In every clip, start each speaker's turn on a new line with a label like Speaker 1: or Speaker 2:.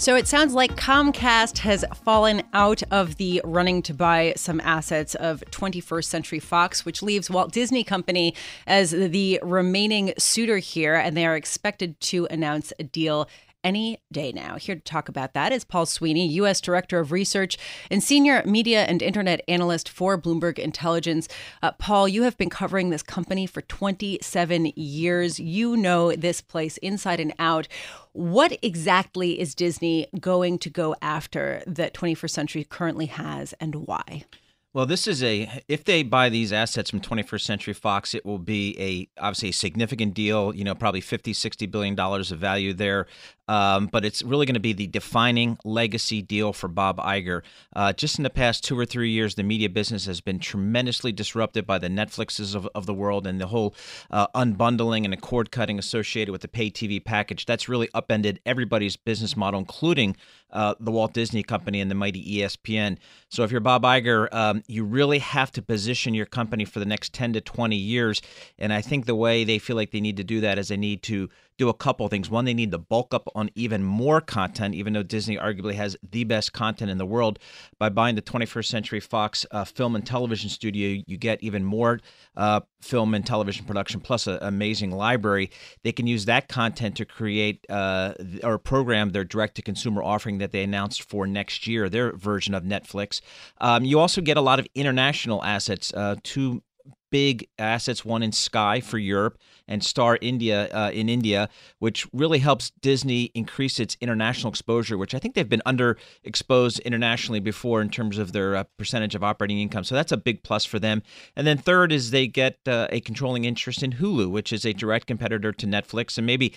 Speaker 1: So it sounds like Comcast has fallen out of the running to buy some assets of 21st Century Fox, which leaves Walt Disney Company as the remaining suitor here, and they are expected to announce a deal any day now. Here to talk about that is Paul Sweeney, U.S. Director of Research and Senior Media and Internet Analyst for Bloomberg Intelligence. Uh, Paul, you have been covering this company for 27 years. You know this place inside and out. What exactly is Disney going to go after that 21st Century currently has, and why?
Speaker 2: Well, this is a if they buy these assets from 21st Century Fox, it will be a obviously a significant deal, you know, probably 50 60 billion dollars of value there. Um, but it's really going to be the defining legacy deal for Bob Iger. Uh, just in the past two or three years, the media business has been tremendously disrupted by the Netflixes of, of the world and the whole uh, unbundling and the cord cutting associated with the pay TV package. That's really upended everybody's business model, including uh, the Walt Disney Company and the mighty ESPN. So if you're Bob Iger, um, you really have to position your company for the next 10 to 20 years. And I think the way they feel like they need to do that is they need to do a couple things. One, they need to bulk up on even more content, even though Disney arguably has the best content in the world. By buying the 21st Century Fox uh, film and television studio, you get even more uh, film and television production plus an amazing library. They can use that content to create uh, or program their direct to consumer offering that they announced for next year, their version of Netflix. Um, you also get a lot of international assets. Uh, two big assets, one in Sky for Europe and Star India uh, in India, which really helps Disney increase its international exposure, which I think they've been underexposed internationally before in terms of their uh, percentage of operating income. So that's a big plus for them. And then third is they get uh, a controlling interest in Hulu, which is a direct competitor to Netflix, and maybe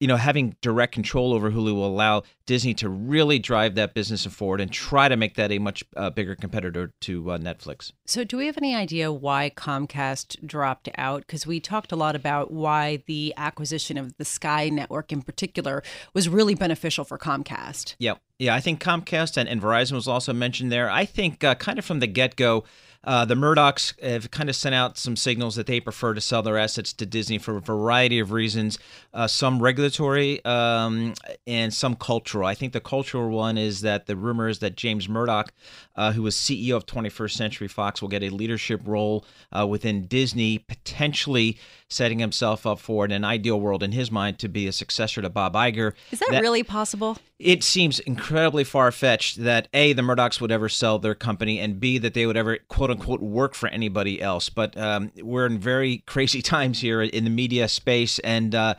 Speaker 2: you know having direct control over Hulu will allow Disney to really drive that business forward and try to make that a much uh, bigger competitor to uh, Netflix.
Speaker 1: So, do we have any idea why Comcast dropped out? Because we talked a lot about why the acquisition of the Sky network in particular was really beneficial for Comcast.
Speaker 2: Yeah, yeah, I think Comcast and, and Verizon was also mentioned there. I think uh, kind of from the get go. Uh, the Murdochs have kind of sent out some signals that they prefer to sell their assets to Disney for a variety of reasons, uh, some regulatory um, and some cultural. I think the cultural one is that the rumor is that James Murdoch, uh, who was CEO of 21st Century Fox, will get a leadership role uh, within Disney, potentially setting himself up for, in an ideal world in his mind, to be a successor to Bob Iger.
Speaker 1: Is that, that really possible?
Speaker 2: It seems incredibly far fetched that A, the Murdochs would ever sell their company, and B, that they would ever, quote unquote, work for anybody else. But um, we're in very crazy times here in the media space. And, uh,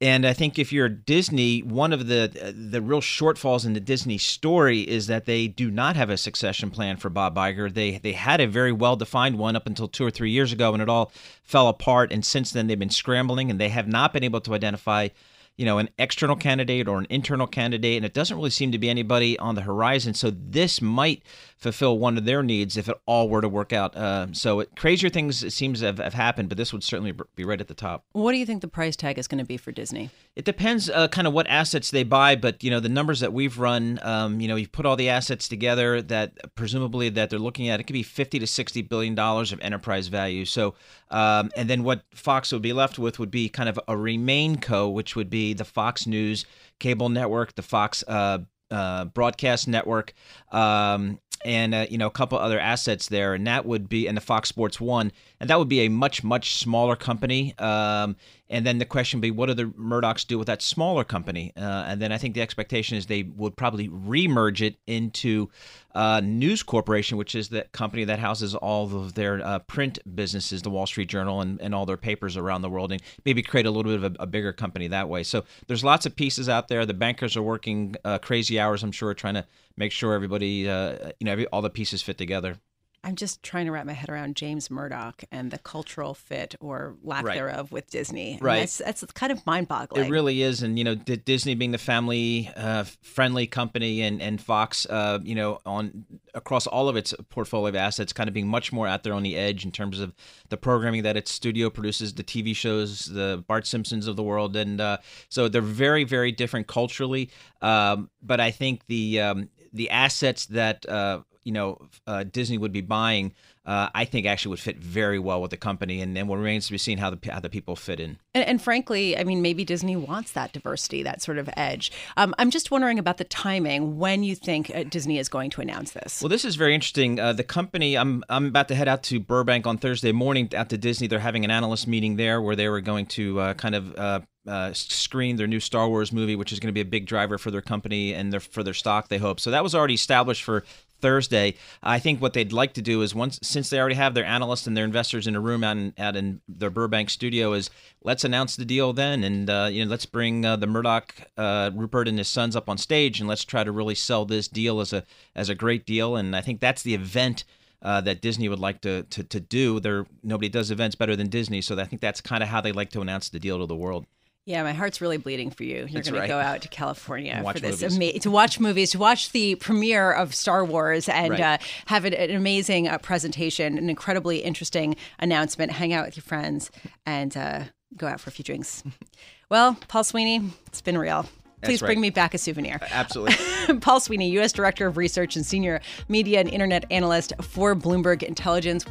Speaker 2: and I think if you're Disney, one of the the real shortfalls in the Disney story is that they do not have a succession plan for Bob Iger. They they had a very well defined one up until two or three years ago, and it all fell apart. And since then, they've been scrambling, and they have not been able to identify you know, an external candidate or an internal candidate, and it doesn't really seem to be anybody on the horizon. So this might fulfill one of their needs if it all were to work out. Uh, so it, crazier things it seems have, have, happened, but this would certainly be right at the top.
Speaker 1: What do you think the price tag is going to be for Disney?
Speaker 2: It depends uh, kind of what assets they buy, but you know the numbers that we've run, um, you know, you've put all the assets together that presumably that they're looking at, it could be 50 to 60 billion dollars of enterprise value. So, um, and then what Fox would be left with would be kind of a remain co, which would be the Fox News cable network, the Fox uh, uh, broadcast network, um, and uh, you know a couple other assets there, and that would be and the Fox Sports One, and that would be a much much smaller company. Um, and then the question would be, what do the Murdochs do with that smaller company? Uh, and then I think the expectation is they would probably remerge it into uh, News Corporation, which is the company that houses all of their uh, print businesses, the Wall Street Journal, and, and all their papers around the world, and maybe create a little bit of a, a bigger company that way. So there's lots of pieces out there. The bankers are working uh, crazy hours, I'm sure, trying to make sure everybody, uh, you know, every, all the pieces fit together.
Speaker 1: I'm just trying to wrap my head around James Murdoch and the cultural fit or lack right. thereof with Disney.
Speaker 2: Right.
Speaker 1: That's, that's kind of mind boggling.
Speaker 2: It really is. And, you know, Disney being the family uh, friendly company and, and Fox, uh, you know, on across all of its portfolio of assets, kind of being much more out there on the edge in terms of the programming that its studio produces, the TV shows, the Bart Simpsons of the world. And uh, so they're very, very different culturally. Um, but I think the, um, the assets that uh, you know uh, Disney would be buying, uh, I think actually would fit very well with the company, and then what remains to be seen how the how the people fit in.
Speaker 1: And, and frankly, I mean, maybe Disney wants that diversity, that sort of edge. Um, I'm just wondering about the timing when you think uh, Disney is going to announce this.
Speaker 2: Well, this is very interesting. Uh, the company, I'm I'm about to head out to Burbank on Thursday morning out to Disney. They're having an analyst meeting there where they were going to uh, kind of uh, screen their new Star Wars movie, which is going to be a big driver for their company and their for their stock. They hope so. That was already established for Thursday. I think what they'd like to do is once since they already have their analysts and their investors in a room out in, out in their Burbank studio is let's announce the deal then and uh, you know let's bring uh, the Murdoch uh, Rupert and his sons up on stage and let's try to really sell this deal as a as a great deal and I think that's the event uh, that Disney would like to, to to do. There nobody does events better than Disney, so I think that's kind of how they like to announce the deal to the world.
Speaker 1: Yeah, my heart's really bleeding for you. You're going
Speaker 2: right.
Speaker 1: to go out to California
Speaker 2: for
Speaker 1: this
Speaker 2: ama-
Speaker 1: to watch movies, to watch the premiere of Star Wars, and
Speaker 2: right.
Speaker 1: uh, have an, an amazing uh, presentation, an incredibly interesting announcement. Hang out with your friends and uh, go out for a few drinks. well, Paul Sweeney, it's been real. Please
Speaker 2: right.
Speaker 1: bring me back a souvenir.
Speaker 2: Absolutely.
Speaker 1: Paul Sweeney, U.S. Director of Research and Senior Media and Internet Analyst for Bloomberg Intelligence.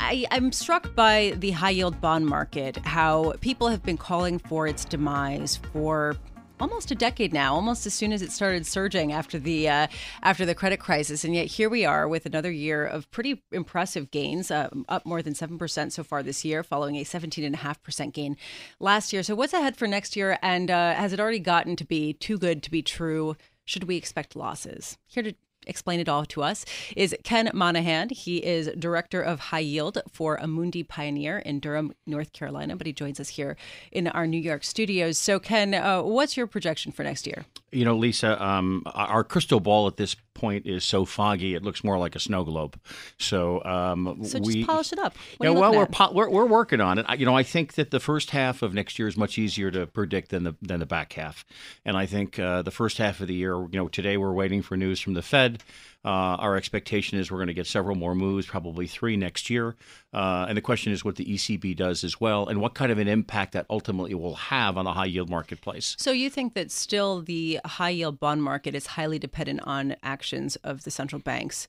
Speaker 1: I, am struck by the high yield bond market, how people have been calling for its demise for almost a decade now, almost as soon as it started surging after the uh, after the credit crisis, and yet here we are with another year of pretty impressive gains, uh, up more than seven percent so far this year, following a seventeen and a half percent gain last year. So, what's ahead for next year? And uh, has it already gotten to be too good to be true? Should we expect losses? Here to explain it all to us is Ken Monaghan. He is director of high yield for Amundi Pioneer in Durham, North Carolina, but he joins us here in our New York studios. So, Ken, uh, what's your projection for next year?
Speaker 3: You know, Lisa, um, our crystal ball at this point is so foggy; it looks more like a snow globe. So, um,
Speaker 1: so
Speaker 3: we
Speaker 1: polish it up. What
Speaker 3: yeah, well, we're,
Speaker 1: po-
Speaker 3: we're, we're working on it. I, you know, I think that the first half of next year is much easier to predict than the than the back half, and I think uh, the first half of the year, you know, today we're waiting for news from the Fed. Uh, our expectation is we're going to get several more moves, probably three next year. Uh, and the question is what the ECB does as well, and what kind of an impact that ultimately will have on the high yield marketplace.
Speaker 1: So you think that still the high yield bond market is highly dependent on actions of the central banks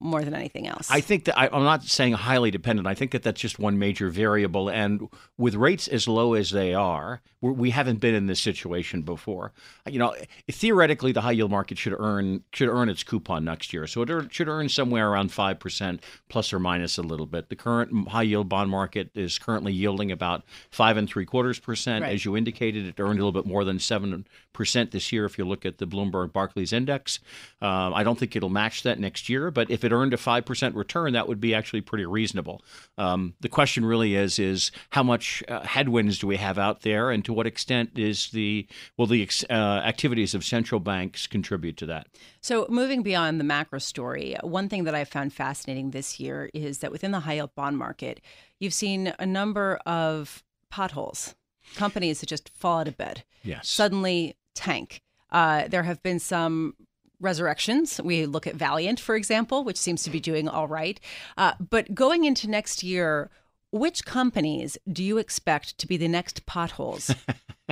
Speaker 1: more than anything else.
Speaker 3: I think that I, am not saying highly dependent. I think that that's just one major variable. And with rates as low as they are, we haven't been in this situation before. You know, theoretically, the high yield market should earn should earn its coupon next year, so it should earn somewhere around five percent plus or minus a little bit. The current high yield bond market is currently yielding about five and three quarters percent,
Speaker 1: right.
Speaker 3: as you indicated. It earned a little bit more than seven percent this year if you look at the Bloomberg Barclays Index. Um, I don't think it'll match that next year, but if it earned a five percent return, that would be actually pretty reasonable. Um, the question really is is how much uh, headwinds do we have out there, and to what extent is the will the uh, activities of central banks contribute to that?
Speaker 1: So, moving beyond the macro story, one thing that I found fascinating this year is that within the high yield bond market, you've seen a number of potholes, companies that just fall out of bed,
Speaker 3: yes.
Speaker 1: suddenly tank. Uh, there have been some resurrections. We look at Valeant, for example, which seems to be doing all right. Uh, but going into next year, which companies do you expect to be the next potholes?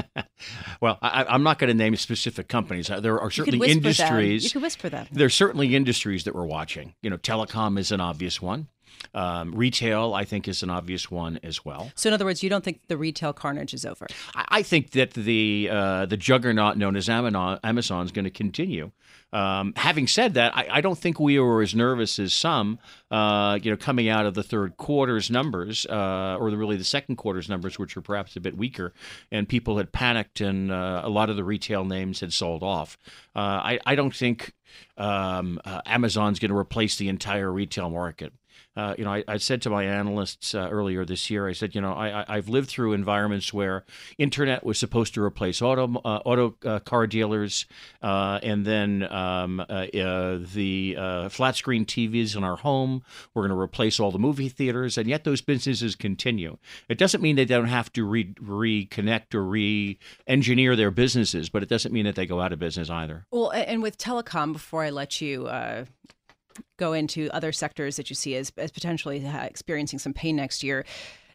Speaker 3: well, I, am not going to name specific companies. Uh, There are certainly industries.
Speaker 1: Them. You could whisper them.
Speaker 3: There's certainly industries that we're watching. You know, telecom is an obvious one. Um, retail, I think, is an obvious one as well.
Speaker 1: So, in other words, you don't think the retail carnage is over?
Speaker 3: I, I think that the uh, the juggernaut known as Amazon is going to continue. Um, having said that, I, I, don't think we were as nervous as some, uh, you know, coming out of the third quarter's numbers, uh, or the, really the second quarter's numbers, which were perhaps a bit weaker, and people had panicked, and uh, a lot of the retail names had sold off. Uh, I, I, don't think um, uh, Amazon's going to replace the entire retail market. Uh, you know, I, I, said to my analysts uh, earlier this year, I said, you know, I, have lived through environments where internet was supposed to replace auto uh, auto uh, car dealers, uh, and then um, the flat screen TVs in our home were going to replace all the movie theaters, and yet those businesses continue. It doesn't mean they don't have to re- reconnect or re-engineer their businesses, but it doesn't mean that they go out of business either.
Speaker 1: Well, and with telecom, before I let you go into other sectors that you see as, as potentially uh, experiencing some pain next year.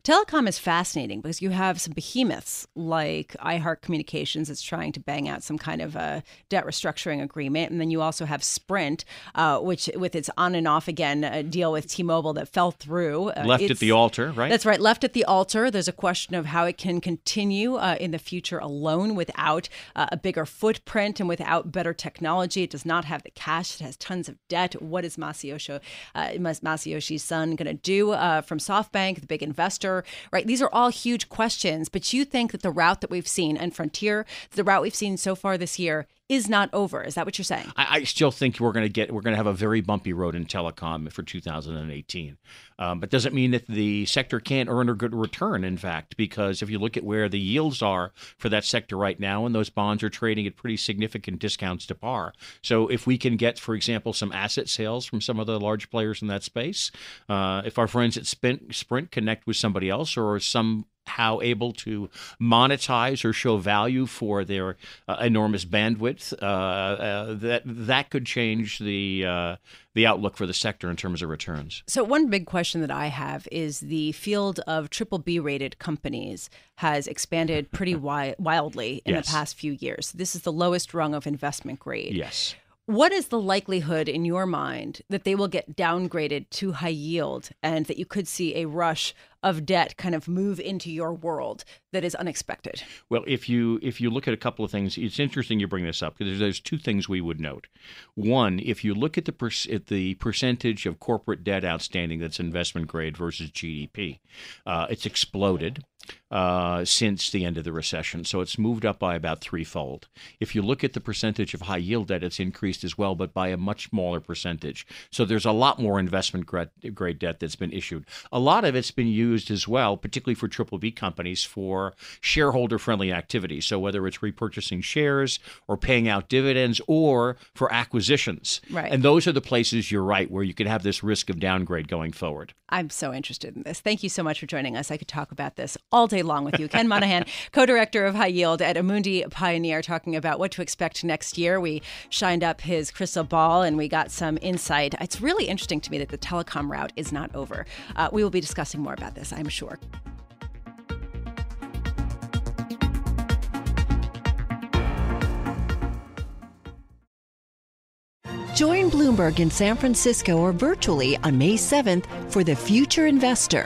Speaker 1: Telecom is fascinating because you have some behemoths like iHeart Communications that's trying to bang out some kind of a debt restructuring agreement, and then you also have Sprint, uh, which with its on and off again uh, deal with T-Mobile that fell through,
Speaker 3: uh, left at the altar, right?
Speaker 1: That's right, left at the altar. There's a question of how it can continue uh, in the future alone without uh, a bigger footprint and without better technology. It does not have the cash. It has tons of debt. What is Masayoshi, uh, Masayoshi's son going to do from SoftBank, the big investor? Right? These are all huge questions, but you think that the rout that we've seen and Frontier, the rout we've seen so far this year, is not over. Is that what you're saying?
Speaker 3: I, I still think we're going to get we're going to have a very bumpy road in telecom for 2018. Um, but doesn't mean that the sector can't earn a good return. In fact, because if you look at where the yields are for that sector right now, and those bonds are trading at pretty significant discounts to par. So if we can get, for example, some asset sales from some of the large players in that space, uh, if our friends at Sprint, Sprint connect with somebody else or some how able to monetize or show value for their uh, enormous bandwidth. Uh, uh, that that could change the uh, the outlook for the sector in terms of returns.
Speaker 1: So one big question that I have is the field of triple B rated companies has expanded pretty wi- wildly in yes. the past few years. This is the lowest rung of investment grade.
Speaker 3: Yes.
Speaker 1: What is the likelihood in your mind that they will get downgraded to high yield and that you could see a rush of debt kind of move into your world that is unexpected?
Speaker 3: Well, if you if you look at a couple of things, it's interesting you bring this up because there's two things we would note. One, if you look at the per, at the percentage of corporate debt outstanding that's investment grade versus GDP, uh, it's exploded uh, since the end of the recession. So it's moved up by about threefold. If you look at the percentage of high yield debt, it's increased as well, but by a much smaller percentage. So there's a lot more investment grade debt that's been issued. A lot of it's been used as well, particularly for triple B companies, for shareholder friendly activities. So whether it's repurchasing shares or paying out dividends or for acquisitions.
Speaker 1: Right.
Speaker 3: And those are the places you're right where you could have this risk of downgrade going forward.
Speaker 1: I'm so interested in this. Thank you so much for joining us. I could talk about this all day long with you. Ken Monaghan, co director of High Yield at Amundi Pioneer, talking about what to expect next year. We shined up his crystal ball and we got some insight. It's really interesting to me that the telecom rout is not over. Uh, we will be discussing more about this, I'm sure.
Speaker 4: Join Bloomberg in San Francisco or virtually on May 7th for the Future Investor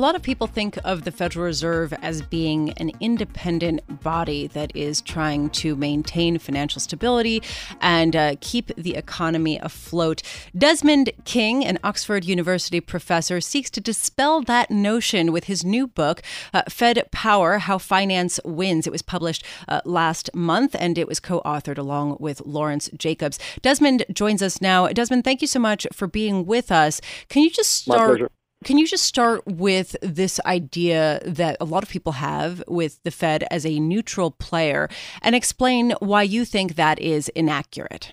Speaker 1: Lot of people think of the Federal Reserve as being an independent body that is trying to maintain financial stability and uh, keep the economy afloat. Desmond King, an Oxford University professor, seeks to dispel that notion with his new book, uh, Fed Power How Finance Wins. It was published uh, last month and it was co authored along with Lawrence Jacobs. Desmond joins us now. Desmond, thank you so much for being with us. Can you just start? Can you just start with this idea that a lot of people have with the Fed as a neutral player and explain why you think that is inaccurate?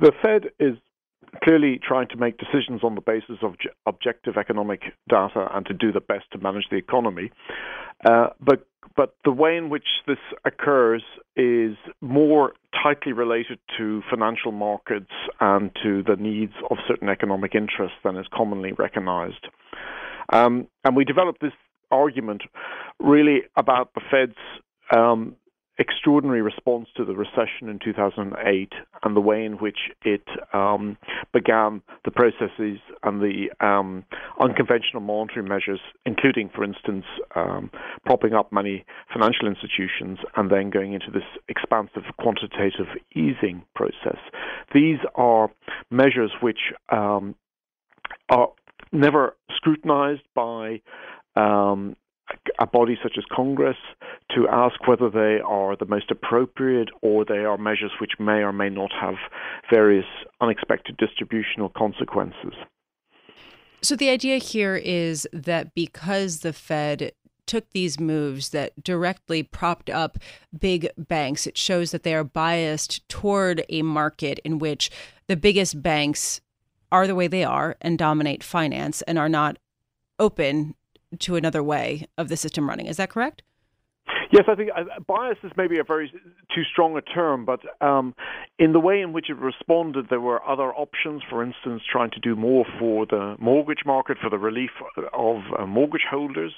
Speaker 5: The Fed is clearly trying to make decisions on the basis of objective economic data and to do the best to manage the economy. Uh, but but the way in which this occurs is more tightly related to financial markets and to the needs of certain economic interests than is commonly recognized. Um, and we developed this argument really about the Fed's um, extraordinary response to the recession in 2008 and the way in which it um, began the processes and the um, unconventional monetary measures, including, for instance, um, propping up many financial institutions and then going into this expansive quantitative easing process. These are measures which um, are never scrutinized by um, a body such as Congress to ask whether they are the most appropriate or they are measures which may or may not have various unexpected distributional consequences.
Speaker 1: So the idea here is that because the Fed took these moves that directly propped up big banks, it shows that they are biased toward a market in which the biggest banks are the way they are and dominate finance and are not open to another way of the system running. Is that correct?
Speaker 5: Yes, I think uh, bias is maybe a very too strong a term, but um, in the way in which it responded, there were other options. For instance, trying to do more for the mortgage market, for the relief of uh, mortgage holders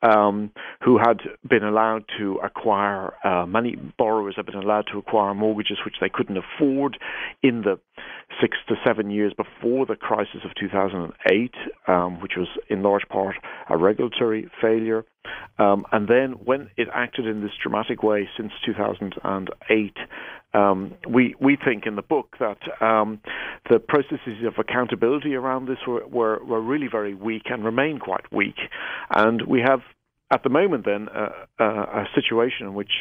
Speaker 5: um, who had been allowed to acquire, uh, many borrowers have been allowed to acquire mortgages which they couldn't afford in the six to seven years before the crisis of 2008, um, which was in large part a regulatory failure. Um, and then when it acted in this dramatic way since 2008, um, we we think in the book that um, the processes of accountability around this were, were, were really very weak and remain quite weak, and we have at the moment, then, uh, uh, a situation in which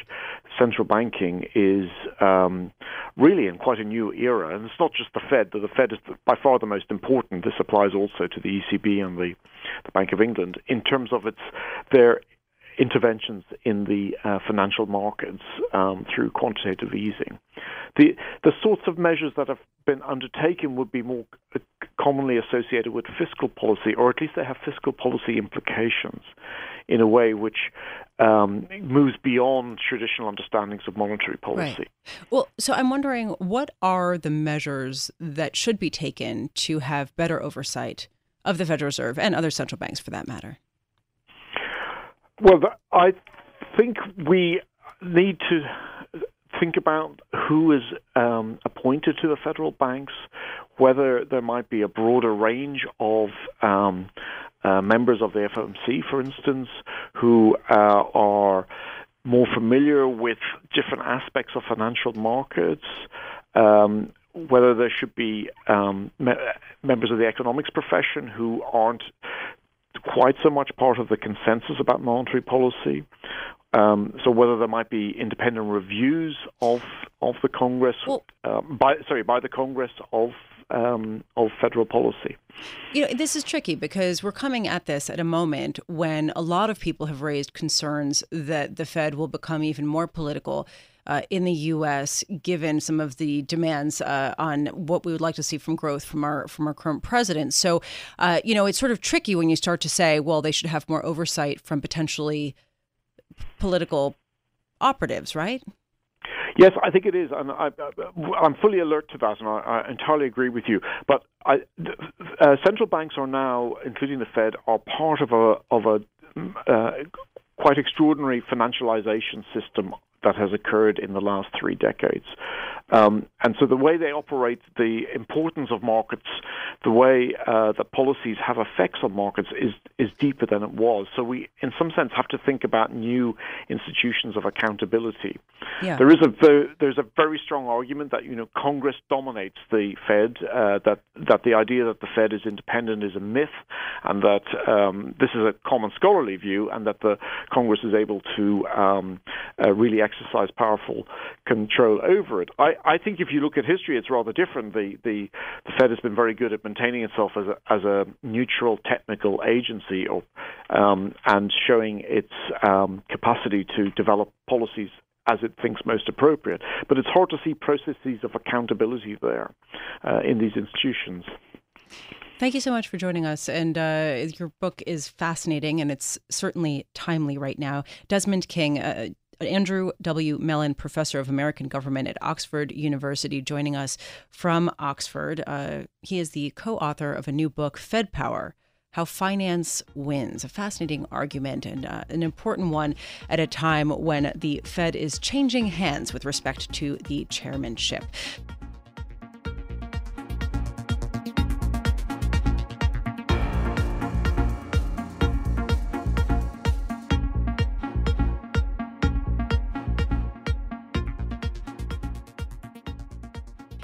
Speaker 5: central banking is um, really in quite a new era, and it's not just the Fed. That the Fed is by far the most important. This applies also to the ECB and the, the Bank of England in terms of its their interventions in the uh, financial markets um, through quantitative easing. The the sorts of measures that have been undertaken would be more uh, commonly associated with fiscal policy, or at least they have fiscal policy implications in a way which um, moves beyond traditional understandings of monetary policy.
Speaker 1: Right. Well, so I'm wondering what are the measures that should be taken to have better oversight of the Federal Reserve and other central banks for that matter?
Speaker 5: Well, I think we need to think about who is um, appointed to the federal banks, whether there might be a broader range of um, uh, members of the FOMC, for instance, who uh, are more familiar with different aspects of financial markets. Um, whether there should be um, me- members of the economics profession who aren't quite so much part of the consensus about monetary policy. Um, so whether there might be independent reviews of of the Congress well, uh, by sorry by the Congress of um, of federal policy.
Speaker 1: You know, this is tricky because we're coming at this at a moment when a lot of people have raised concerns that the Fed will become even more political. Uh, in the U.S., given some of the demands uh, on what we would like to see from growth from our from our current president, so uh, you know it's sort of tricky when you start to say, well, they should have more oversight from potentially political operatives, right?
Speaker 5: Yes, I think it is, and I, am fully alert to that, and I, I, entirely agree with you. But I, uh, central banks are now, including the Fed, are part of a of a uh, quite extraordinary financialization system that has occurred in the last three decades. Um, and so the way they operate, the importance of markets, the way uh, that policies have effects on markets is is deeper than it was. So we, in some sense, have to think about new institutions of accountability. Yeah. There is a there's a very strong argument that you know Congress dominates the Fed, uh, that that the idea that the Fed is independent is a myth, and that um, this is a common scholarly view, and that the Congress is able to um, uh, really exercise powerful control over it. I, I think if you look at history, it's rather different. The, the, the Fed has been very good at maintaining itself as a, as a neutral technical agency or, um, and showing its um, capacity to develop policies as it thinks most appropriate. But it's hard to see processes of accountability there uh, in these institutions.
Speaker 1: Thank you so much for joining us. And uh, your book is fascinating and it's certainly timely right now. Desmond King, uh, Andrew W. Mellon, professor of American government at Oxford University, joining us from Oxford. Uh, he is the co author of a new book, Fed Power How Finance Wins. A fascinating argument and uh, an important one at a time when the Fed is changing hands with respect to the chairmanship.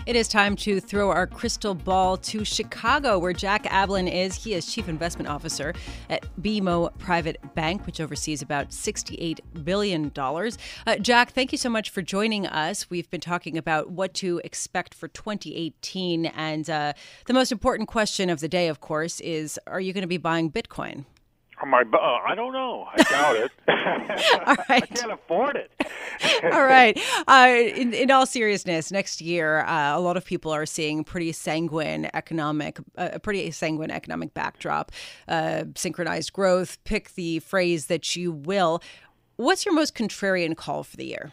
Speaker 1: It is time to throw our crystal ball to Chicago, where Jack Ablin is. He is Chief Investment Officer at BMO Private Bank, which oversees about $68 billion. Uh, Jack, thank you so much for joining us. We've been talking about what to expect for 2018. And uh, the most important question of the day, of course, is are you going to be buying Bitcoin?
Speaker 6: My, uh, I don't know. I doubt it.
Speaker 1: all right. I
Speaker 6: can't afford it.
Speaker 1: all right. Uh, in, in all seriousness, next year, uh, a lot of people are seeing pretty sanguine economic, uh, a pretty sanguine economic backdrop, uh, synchronized growth. Pick the phrase that you will. What's your most contrarian call for the year?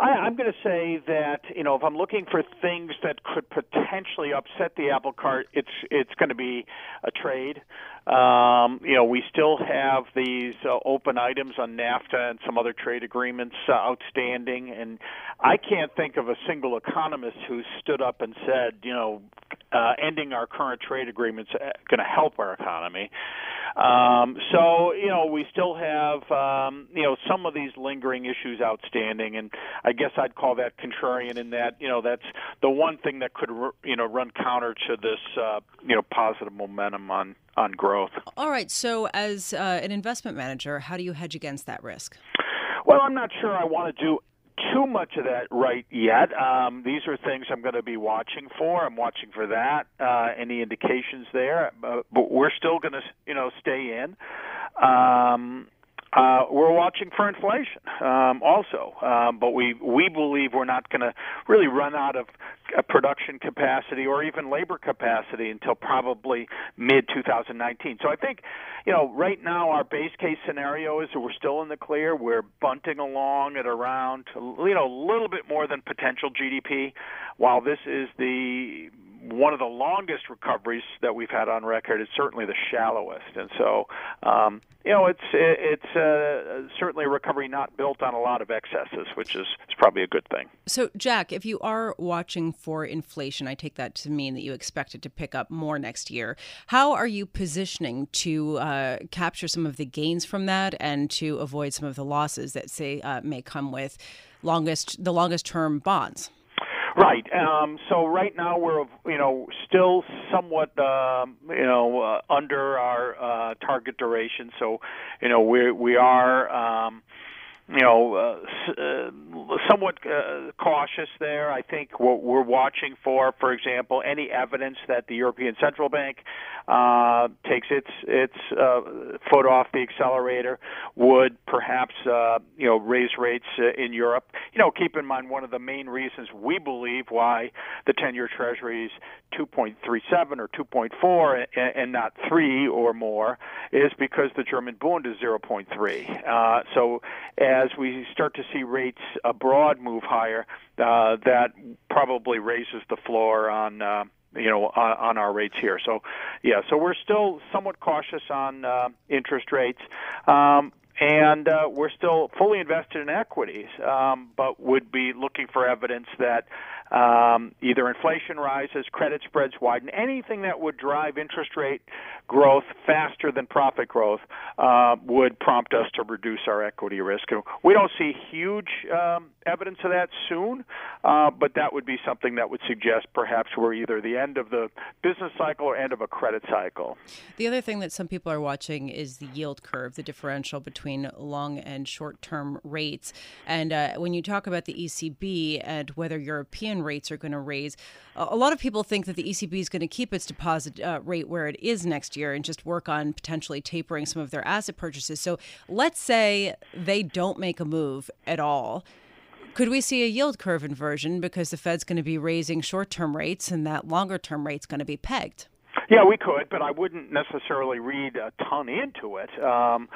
Speaker 6: I, I'm going to say that you know if I'm looking for things that could potentially upset the apple cart, it's it's going to be a trade. Um, you know, we still have these uh, open items on NAFTA and some other trade agreements uh, outstanding, and I can't think of a single economist who stood up and said, you know, uh, ending our current trade agreements uh, going to help our economy. Um, so, you know, we still have, um, you know, some of these lingering issues outstanding, and I guess I'd call that contrarian in that, you know, that's the one thing that could, you know, run counter to this, uh, you know, positive momentum on on growth.
Speaker 1: All right. So, as uh, an investment manager, how do you hedge against that risk?
Speaker 6: Well, I'm not sure I want to do too much of that right yet. Um, these are things I'm going to be watching for. I'm watching for that. Uh, any indications there? Uh, but we're still going to, you know, stay in. Um, uh, we're watching for inflation um, also, um, but we we believe we're not going to really run out of uh, production capacity or even labor capacity until probably mid 2019. So I think, you know, right now our base case scenario is that we're still in the clear. We're bunting along at around, you know, a little bit more than potential GDP, while this is the one of the longest recoveries that we've had on record. It's certainly the shallowest, and so um, you know it's it's uh, certainly a recovery not built on a lot of excesses, which is, is probably a good thing.
Speaker 1: So, Jack, if you are watching for inflation, I take that to mean that you expect it to pick up more next year. How are you positioning to uh, capture some of the gains from that and to avoid some of the losses that say uh, may come with longest the longest term bonds?
Speaker 6: Right. Um, so right now we're you know still somewhat um, you know uh, under our uh, target duration. So you know we we are. Um, you know, uh, uh, somewhat uh, cautious there. I think what we're watching for, for example, any evidence that the European Central Bank uh, takes its its uh, foot off the accelerator would perhaps uh, you know raise rates uh, in Europe. You know, keep in mind one of the main reasons we believe why the 10-year Treasury is 2.37 or 2.4 and, and not three or more is because the German Bund is 0.3. Uh, so as we start to see rates abroad move higher, uh, that probably raises the floor on. Uh, you know, on, on our rates here. So, yeah, so we're still somewhat cautious on uh, interest rates. Um, and uh, we're still fully invested in equities, um, but would be looking for evidence that um, either inflation rises, credit spreads widen, anything that would drive interest rate growth faster than profit growth uh, would prompt us to reduce our equity risk. We don't see huge um, evidence of that soon, uh, but that would be something that would suggest perhaps we're either the end of the business cycle or end of a credit cycle.
Speaker 1: The other thing that some people are watching is the yield curve, the differential between long and short term rates. And uh, when you talk about the ECB and whether European rates are going to raise. A lot of people think that the ECB is going to keep its deposit uh, rate where it is next year and just work on potentially tapering some of their asset purchases. So let's say they don't make a move at all Could we see a yield curve inversion because the Fed's going to be raising short term rates and that longer term rate's going to be pegged?
Speaker 6: Yeah, we could, but I wouldn't necessarily read a ton into it. Um,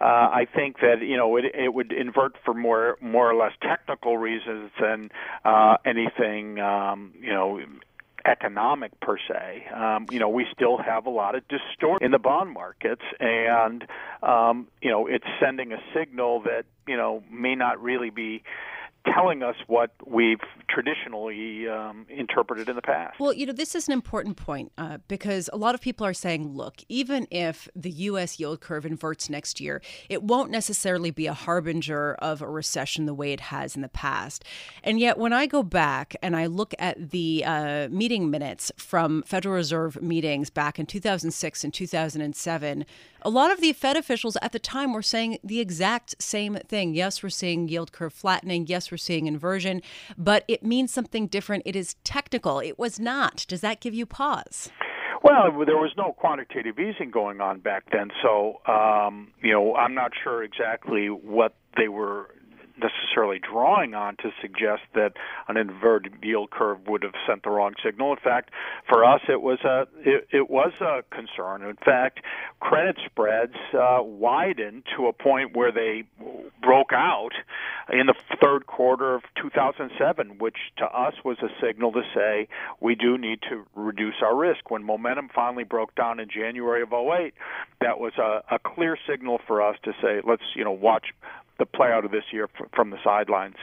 Speaker 6: uh, I think that you know it, it would invert for more more or less technical reasons than uh, anything um, you know economic per se. Um, you know, we still have a lot of distortion in the bond markets, and um, you know, it's sending a signal that you know may not really be telling us what we've traditionally um, interpreted in the past.
Speaker 1: Well, you know, this is an important point uh, because a lot of people are saying, look, even if the U.S. yield curve inverts next year, it won't necessarily be a harbinger of a recession the way it has in the past. And yet, when I go back and I look at the uh, meeting minutes from Federal Reserve meetings back in 2006 and 2007, a lot of the Fed officials at the time were saying the exact same thing. Yes, we're seeing yield curve flattening. Yes, we're seeing inversion, but it means something different. It is technical. It was not. Does that give you pause?
Speaker 6: Well, there was no quantitative easing going on back then, so um, you know I'm not sure exactly what they were necessarily drawing on to suggest that an inverted yield curve would have sent the wrong signal. In fact, for us, it was a it, it was a concern. In fact, credit spreads uh, widened to a point where they broke out in the third quarter of 2007, which to us was a signal to say we do need to reduce our risk. When momentum finally broke down in January of 08, that was a, a clear signal for us to say let's you know watch the play out of this year from the sidelines.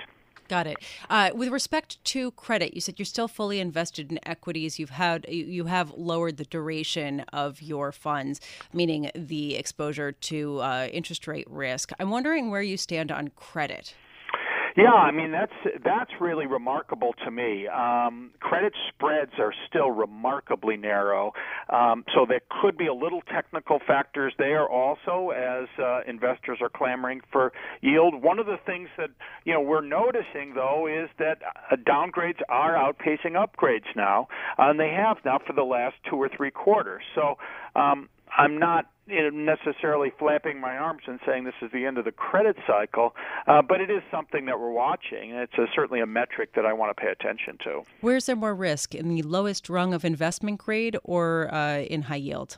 Speaker 1: Got it. Uh, with respect to credit, you said you're still fully invested in equities. You've had you have lowered the duration of your funds, meaning the exposure to uh, interest rate risk. I'm wondering where you stand on credit.
Speaker 6: Yeah, I mean that's that's really remarkable to me. Um, credit spreads are still remarkably narrow, um, so there could be a little technical factors there also as uh, investors are clamoring for yield. One of the things that you know we're noticing though is that uh, downgrades are outpacing upgrades now, and they have now for the last two or three quarters. So um, I'm not necessarily flapping my arms and saying this is the end of the credit cycle, uh, but it is something that we're watching, and it's a, certainly a metric that I want to pay attention to.
Speaker 1: Where's there more risk in the lowest rung of investment grade or uh, in high yield?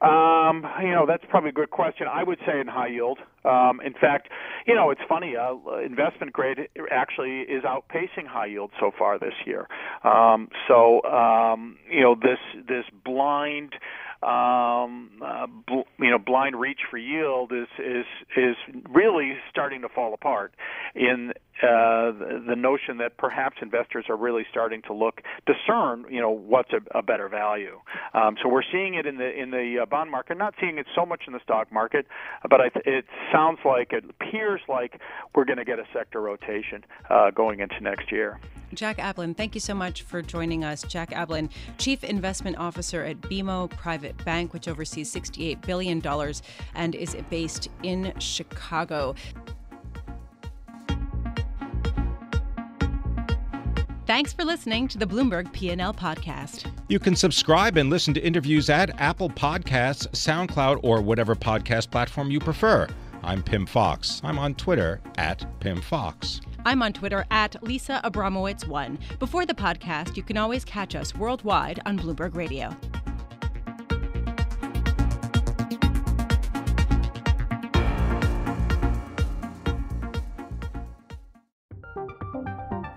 Speaker 6: Um, you know, that's probably a good question. I would say in high yield. Um, in fact, you know, it's funny. Uh, investment grade actually is outpacing high yield so far this year. Um, so, um, you know, this this blind um, uh, bl- you know blind reach for yield is is is really starting to fall apart in uh, the, the notion that perhaps investors are really starting to look discern you know what's a, a better value. Um, so we're seeing it in the in the uh, bond market, not seeing it so much in the stock market, but I th- it sounds like it appears like we're going to get a sector rotation uh, going into next year.
Speaker 1: Jack Ablin, thank you so much for joining us. Jack Ablin, Chief Investment Officer at BMO Private Bank, which oversees $68 billion and is based in Chicago. Thanks for listening to the Bloomberg P&L podcast.
Speaker 7: You can subscribe and listen to interviews at Apple Podcasts, SoundCloud, or whatever podcast platform you prefer. I'm Pimm Fox. I'm on Twitter at Pimm Fox.
Speaker 1: I'm on Twitter at Lisa Abramowicz1. Before the podcast, you can always catch us worldwide on Bloomberg Radio.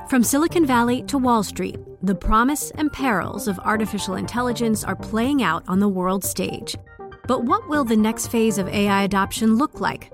Speaker 8: From Silicon Valley to Wall Street, the promise and perils of artificial intelligence are playing out on the world stage. But what will the next phase of AI adoption look like?